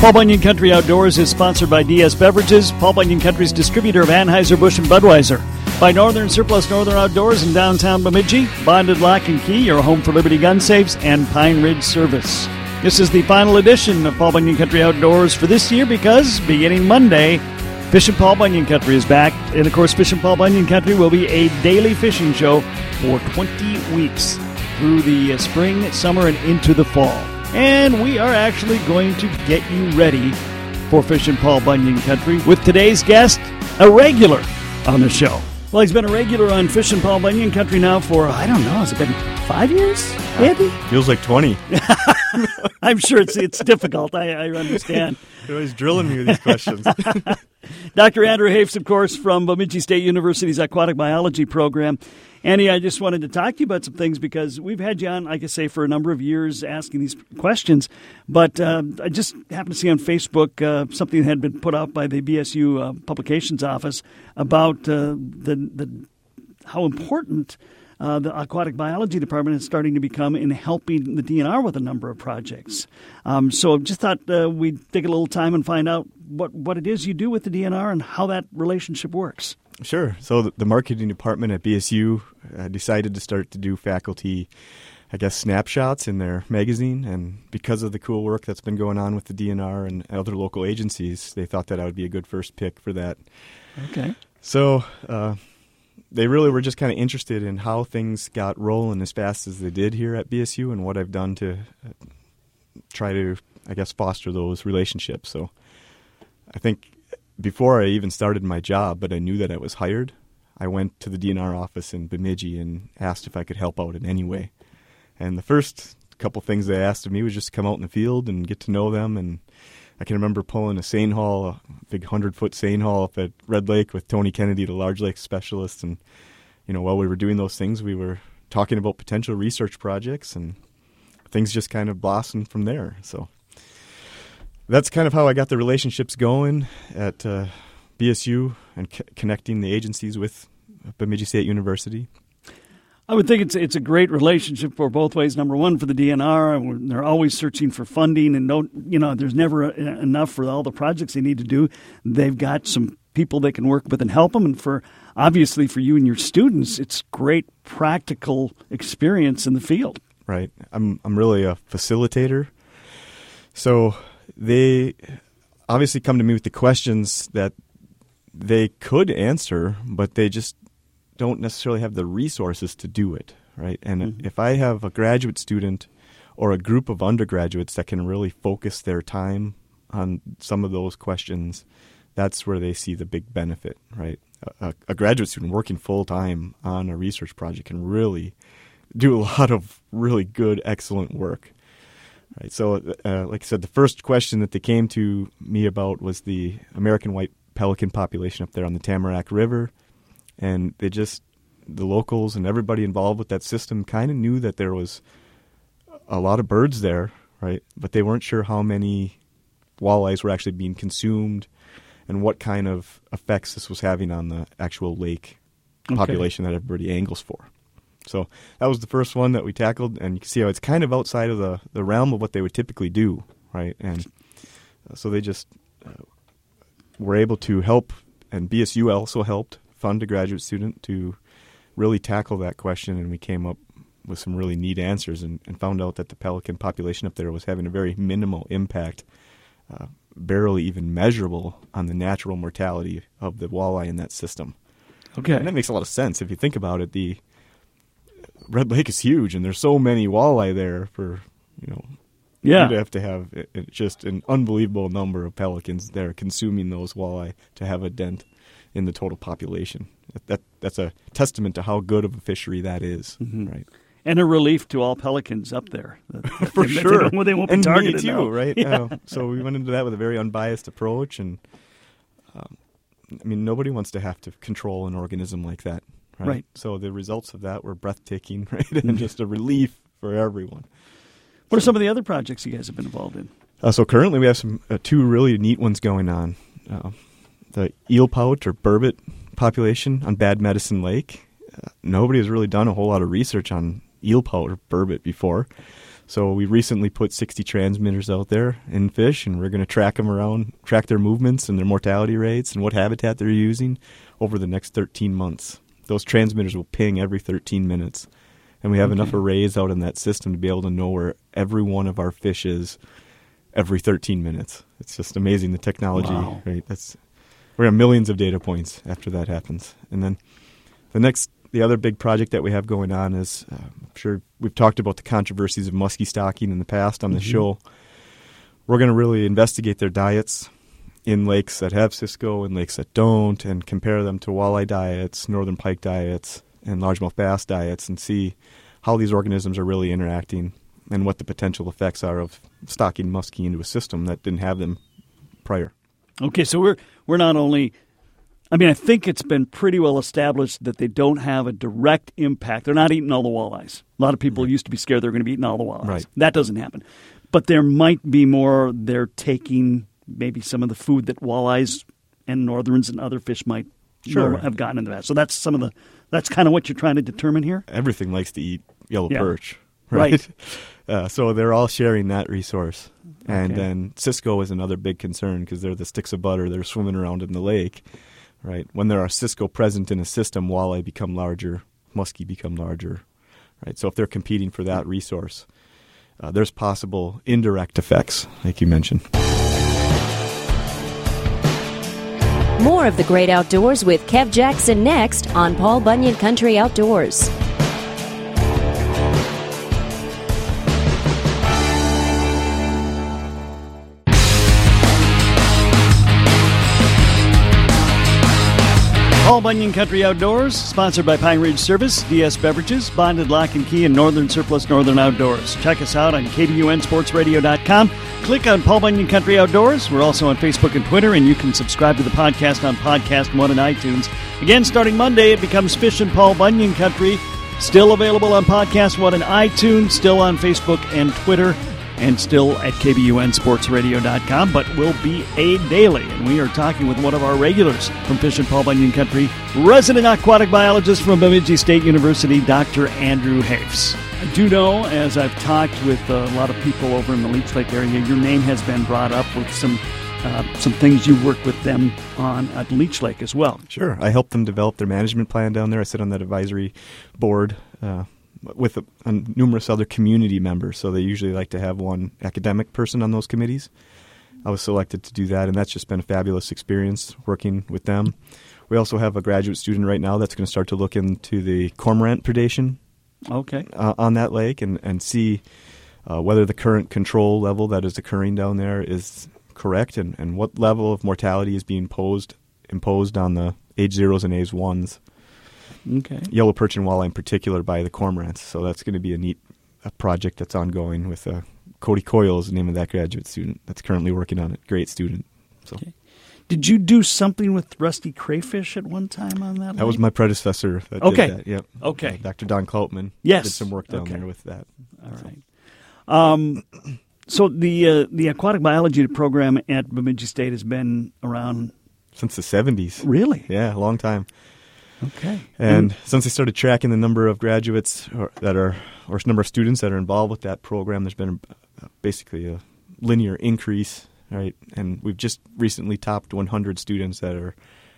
Paul Bunyan Country Outdoors is sponsored by DS Beverages, Paul Bunyan Country's distributor of Anheuser-Busch and Budweiser. By Northern Surplus Northern Outdoors in downtown Bemidji, Bonded Lock and Key, your home for Liberty Gun Safes, and Pine Ridge Service. This is the final edition of Paul Bunyan Country Outdoors for this year because beginning Monday, Fishin' Paul Bunyan Country is back. And of course, Fishin' Paul Bunyan Country will be a daily fishing show for 20 weeks through the spring, summer, and into the fall and we are actually going to get you ready for Fishin' Paul Bunyan Country with today's guest, a regular on the show. Well, he's been a regular on Fishin' Paul Bunyan Country now for, I don't know, has it been five years, Andy? Feels like 20. I'm sure it's it's difficult. I, I understand. You're always drilling me with these questions. Dr. Andrew Hafs, of course, from Bemidji State University's aquatic biology program. Andy, I just wanted to talk to you about some things because we've had you on, like I say, for a number of years asking these questions. But uh, I just happened to see on Facebook uh, something that had been put out by the BSU uh, Publications Office about uh, the, the how important uh, the aquatic biology department is starting to become in helping the DNR with a number of projects. Um, so just thought uh, we'd take a little time and find out what, what it is you do with the DNR and how that relationship works. Sure. So the marketing department at BSU uh, decided to start to do faculty, I guess, snapshots in their magazine. And because of the cool work that's been going on with the DNR and other local agencies, they thought that I would be a good first pick for that. Okay. So uh, they really were just kind of interested in how things got rolling as fast as they did here at BSU and what I've done to uh, try to, I guess, foster those relationships. So I think before I even started my job, but I knew that I was hired, I went to the DNR office in Bemidji and asked if I could help out in any way. And the first couple things they asked of me was just to come out in the field and get to know them. And I can remember pulling a seine haul, a big hundred foot seine haul up at Red Lake with Tony Kennedy, the large lake specialist. And you know, while we were doing those things, we were talking about potential research projects, and things just kind of blossomed from there. So that's kind of how I got the relationships going at uh, BSU and c- connecting the agencies with Bemidji State University. I would think it's it's a great relationship for both ways. Number one, for the DNR, they're always searching for funding, and don't you know? There's never enough for all the projects they need to do. They've got some people they can work with and help them, and for obviously for you and your students, it's great practical experience in the field. Right. I'm I'm really a facilitator, so they obviously come to me with the questions that they could answer, but they just don't necessarily have the resources to do it, right? And mm-hmm. if I have a graduate student or a group of undergraduates that can really focus their time on some of those questions, that's where they see the big benefit, right? A, a graduate student working full time on a research project can really do a lot of really good, excellent work. Right. So, uh, like I said, the first question that they came to me about was the American white pelican population up there on the Tamarack River, and they just the locals and everybody involved with that system kind of knew that there was a lot of birds there, right? But they weren't sure how many walleyes were actually being consumed and what kind of effects this was having on the actual lake population that everybody angles for. So that was the first one that we tackled, and you can see how it's kind of outside of the, the realm of what they would typically do, right? And uh, so they just uh, were able to help, and BSU also helped fund a graduate student to really tackle that question, and we came up with some really neat answers and, and found out that the pelican population up there was having a very minimal impact, uh, barely even measurable on the natural mortality of the walleye in that system. Okay. And that makes a lot of sense if you think about it. The Red Lake is huge, and there's so many walleye there for you know. Yeah, you'd have to have just an unbelievable number of pelicans there consuming those walleye to have a dent in the total population. That that's a testament to how good of a fishery that is, mm-hmm. right? And a relief to all pelicans up there, for they, sure. They, they won't be and targeted too, now. right? Yeah. Uh, so we went into that with a very unbiased approach, and um, I mean, nobody wants to have to control an organism like that, Right? right. So the results of that were breathtaking, right? and just a relief for everyone. What are some of the other projects you guys have been involved in? Uh, so currently we have some uh, two really neat ones going on. Uh, the eel pout or burbot population on Bad Medicine Lake. Uh, nobody has really done a whole lot of research on eel pout or burbot before. So we recently put 60 transmitters out there in fish, and we're going to track them around, track their movements and their mortality rates and what habitat they're using over the next 13 months. Those transmitters will ping every 13 minutes, and we have Okay. enough arrays out in that system to be able to know where every one of our fish is every 13 minutes. It's just amazing the technology, Wow. right? That's we're gonna have millions of data points after that happens, and then the next, the other big project that we have going on is, uh, I'm sure we've talked about the controversies of muskie stocking in the past on the Mhm. show. We're going to really investigate their diets in lakes that have Cisco and lakes that don't, and compare them to walleye diets, northern pike diets, and largemouth bass diets, and see how these organisms are really interacting and what the potential effects are of stocking muskie into a system that didn't have them prior. Okay, so we're we're not only I mean, I think it's been pretty well established that they don't have a direct impact. They're not eating all the walleyes. A lot of people used to be scared they're going to be eating all the walleyes. Right. That doesn't happen. But there might be more they're taking maybe some of the food that walleyes and northerns and other fish might Sure. have gotten in the past. So that's some of the that's kind of what you're trying to determine here. Everything likes to eat yellow Yeah. perch, Right. right? Uh, so they're all sharing that resource. And then Cisco is another big concern because they're the sticks of butter. They're swimming around in the lake, right? When there are Cisco present in a system, walleye become larger, muskie become larger, right? So if they're competing for that resource, uh, there's possible indirect effects, like you mentioned. More of the great outdoors with Kev Jackson next on Paul Bunyan Country Outdoors. Paul Bunyan Country Outdoors, sponsored by Pine Ridge Service, DS Beverages, Bonded Lock and Key, and Northern Surplus Northern Outdoors. Check us out on KBUNSportsRadio.com. Click on Paul Bunyan Country Outdoors. We're also on Facebook and Twitter, and you can subscribe to the podcast on Podcast One and iTunes. Again, starting Monday, it becomes Fishin' Paul Bunyan Country. Still available on Podcast One and iTunes, still on Facebook and Twitter and still at KBUNSportsRadio.com, but will be a daily. And we are talking with one of our regulars from Fishin' Paul Bunyan Country, resident aquatic biologist from Bemidji State University, Dr. Andrew Hafs. I do know, as I've talked with a lot of people over in the Leech Lake area, your name has been brought up with some uh, some things you work with them on at Leech Lake as well. Sure. I help them develop their management plan down there. I sit on that advisory board uh, with uh numerous other community members. So they usually like to have one academic person on those committees. I was selected to do that, and that's just been a fabulous experience working with them. We also have a graduate student right now that's going to start to look into the cormorant predation Okay. uh, on that lake and, and see uh, whether the current control level that is occurring down there is correct and, and what level of mortality is being posed imposed on the age zeros and age ones, Okay. yellow perch and walleye in particular, by the cormorants. So that's going to be a neat a project that's ongoing with uh, Cody Coyle is the name of that graduate student that's currently working on it. Great student. So Okay. Did you do something with rusty crayfish at one time on that? that was my predecessor that Okay. did that. Yep. Okay. Uh, Dr. Don Kloutman Yes. did some work down Okay. there with that. All right. Um, so the uh, the aquatic biology program at Bemidji State has been around. Since the 70s. Really? Yeah, a long time. Okay. And since I started tracking the number of graduates or, that are, or number of students that are involved with that program, there's been a, basically a linear increase, right? And we've just recently topped 100 students that are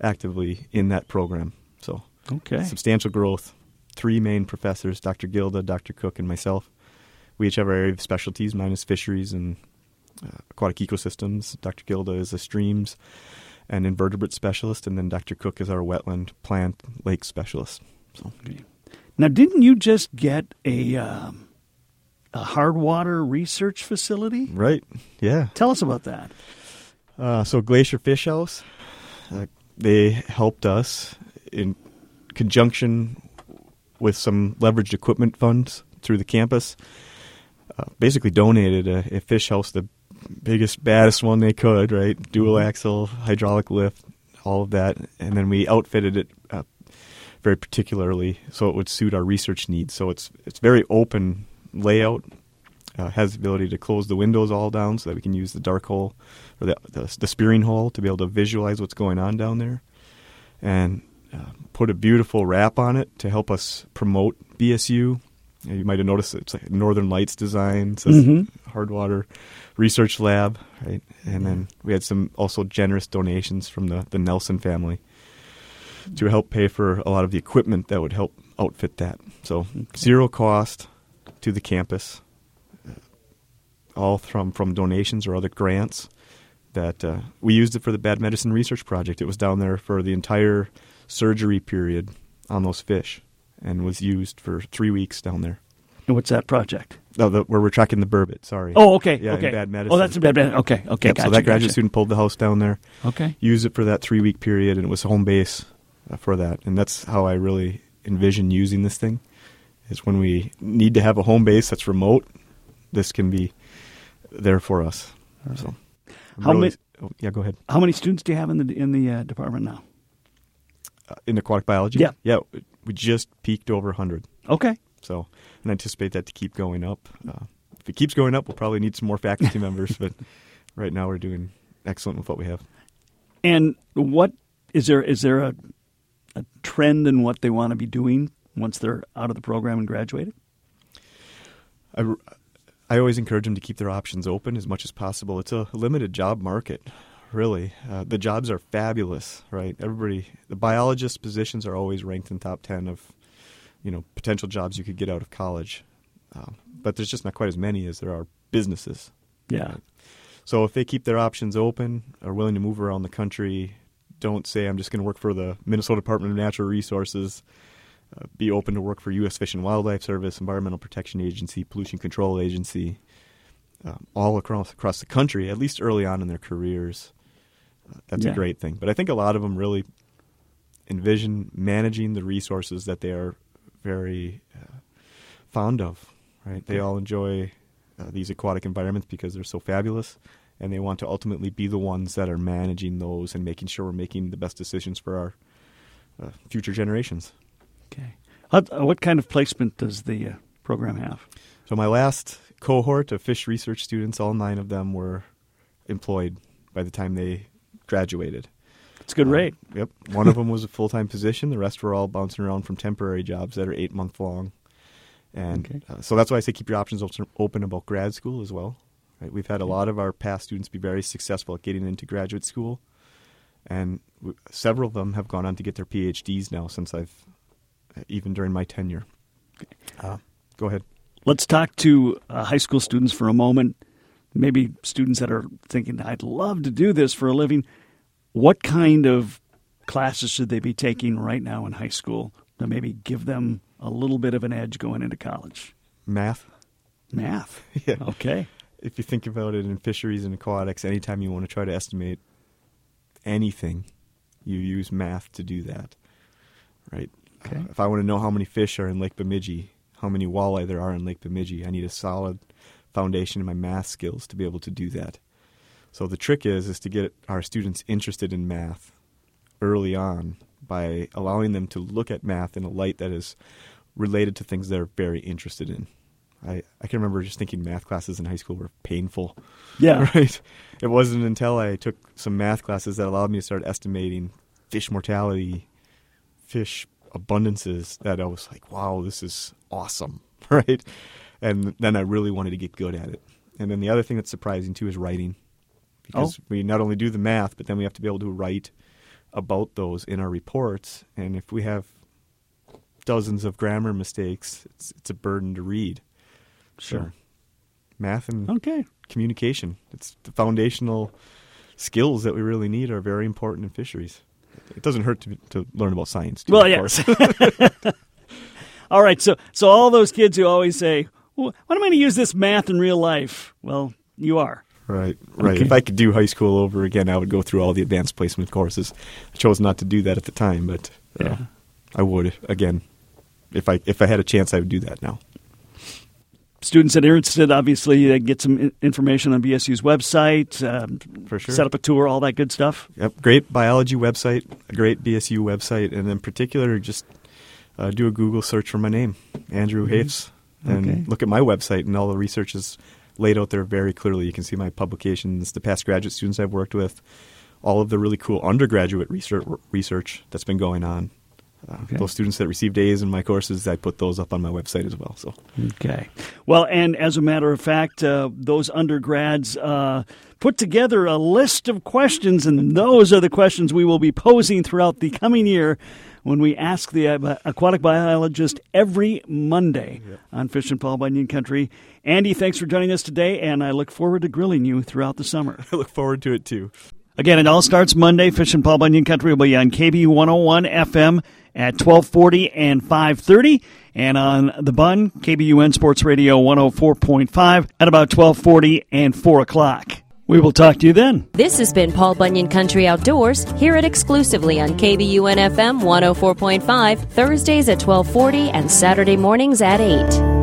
actively in that program. So okay. substantial growth. Three main professors, Dr. Gilda, Dr. Cook, and myself. We each have our area of specialties. minus fisheries and uh, aquatic ecosystems. Dr. Gilda is a streams and invertebrate specialist, and then Dr. Cook is our wetland plant lake specialist. So Now, didn't you just get a um, a hard water research facility? right, yeah. Tell us about that. Uh, so Glacier Fish House, uh, they helped us in conjunction with some leveraged equipment funds through the campus. Uh, basically, donated a, a fish house, the biggest, baddest one they could, right? Dual axle, hydraulic lift, all of that, and then we outfitted it uh, very particularly so it would suit our research needs. So it's it's very open layout. Uh, has the ability to close the windows all down so that we can use the dark hole or the, the, the spearing hole to be able to visualize what's going on down there, and uh, put a beautiful wrap on it to help us promote BSU You, might have noticed it's like Northern Lights design, says Mm-hmm. Hardwater Research Lab, right? And then we had some also generous donations from the, the Nelson family to help pay for a lot of the equipment that would help outfit that. So zero cost to the campus, uh, all from from donations or other grants. That uh, we used it for the Bad Medicine Research Project. It was down there for the entire surgery period on those fish, and was used for three weeks down there. And what's that project? No, the, where we're tracking the burbot. Sorry. Oh, okay. Yeah, okay. bad Oh, that's a bad medicine. Okay. Okay. Yep, gotcha, so that graduate gotcha. student pulled the house down there, Okay. used it for that three week period, and it was home base uh, for that. And that's how I really envision using this thing. Is when we need to have a home base that's remote, this can be there for us. So, I'm How really- many- oh, yeah, go ahead. How many students do you have in the in the uh, department now? Uh, in aquatic biology, Yeah. yeah, we just peaked over 100. Okay. So, and anticipate that to keep going up. Uh, if it keeps going up, we'll probably need some more faculty members. But right now, we're doing excellent with what we have. And what is there? Is there a a trend in what they want to be doing once they're out of the program and graduated? I, I always encourage them to keep their options open as much as possible. It's a limited job market, really. Uh, the jobs are fabulous, right? Everybody, the biologist positions are always ranked in top ten of, you know, potential jobs you could get out of college. Uh, but there's just not quite as many as there are businesses. Yeah. So if they keep their options open, are willing to move around the country, don't say I'm just going to work for the Minnesota Department of Natural Resources. Uh, be open to work for U.S. Fish and Wildlife Service, Environmental Protection Agency, Pollution Control Agency, um, all across across the country. At least early on in their careers, that's Yeah. a great thing. But I think a lot of them really envision managing the resources that they are very uh, fond of. Right? They all enjoy uh, these aquatic environments because they're so fabulous, and they want to ultimately be the ones that are managing those and making sure we're making the best decisions for our uh, future generations. Okay. What, uh, what kind of placement does the uh, program have? So my last cohort of fish research students, all nine of them were employed by the time they graduated. It's a good Um, rate. Yep. One of them was a full time position. The rest were all bouncing around from temporary jobs that are eight month long. And Okay. uh, so that's why I say keep your options open about grad school as well. Right? We've had a lot of our past students be very successful at getting into graduate school, and w- several of them have gone on to get their PhDs now since I've even during my tenure. Uh, go ahead. Let's talk to uh, high school students for a moment. Maybe students that are thinking, I'd love to do this for a living. What kind of classes should they be taking right now in high school to maybe give them a little bit of an edge going into college? Math. Math. Yeah. Okay. If you think about it in fisheries and aquatics, anytime you want to try to estimate anything, you use math to do that. Right? Okay. Uh, if I want to know how many fish are in Lake Bemidji, how many walleye there are in Lake Bemidji, I need a solid foundation in my math skills to be able to do that. So the trick is is to get our students interested in math early on by allowing them to look at math in a light that is related to things they're very interested in. I, I can remember just thinking math classes in high school were painful. Yeah. Right. It wasn't until I took some math classes that allowed me to start estimating fish mortality, fish abundances that I was like, wow, this is awesome. Right. And then I really wanted to get good at it. And then the other thing that's surprising too is writing. Because Oh. we not only do the math, but then we have to be able to write about those in our reports. And if we have dozens of grammar mistakes, it's, it's a burden to read. Sure. So, math and Okay. communication. It's the foundational skills that we really need are very important in fisheries. It doesn't hurt to, to learn about science. Too, Well, of yes. course. All right. So, so all those kids who always say, well, "When am I going to use this math in real life?" Well, you are. right, right. Okay. If I could do high school over again, I would go through all the advanced placement courses. I chose not to do that at the time, but uh, Yeah. I would again. If I if I had a chance, I would do that now. Students that are interested, obviously, uh, get some information on BSU's website, um, For sure. set up a tour, all that good stuff. Yep, great biology website, a great BSU website, and in particular, just uh, do a Google search for my name, Andrew Hafs, and Okay. look at my website, and all the research is laid out there very clearly. You can see my publications, the past graduate students I've worked with, all of the really cool undergraduate research, research that's been going on. Uh, okay. those students that received A's in my courses, I put those up on my website as well. So okay, well, and as a matter of fact, uh, those undergrads uh, put together a list of questions, and those are the questions we will be posing throughout the coming year when we ask the uh, aquatic biologist every Monday yep. on and Paul Bunyan Country. Andy, thanks for joining us today, and I look forward to grilling you throughout the summer. I look forward to it too. Again, it all starts Monday. Fishin' Paul Bunyan Country will be on KB 101 FM at 1240 and 530 and on the bun kbun sports radio 104.5 at about 1240 and 4 o'clock. We will talk to you then. This has been paul bunyan country outdoors hear it exclusively on kbun fm 104.5 thursdays at 1240 and saturday mornings at 8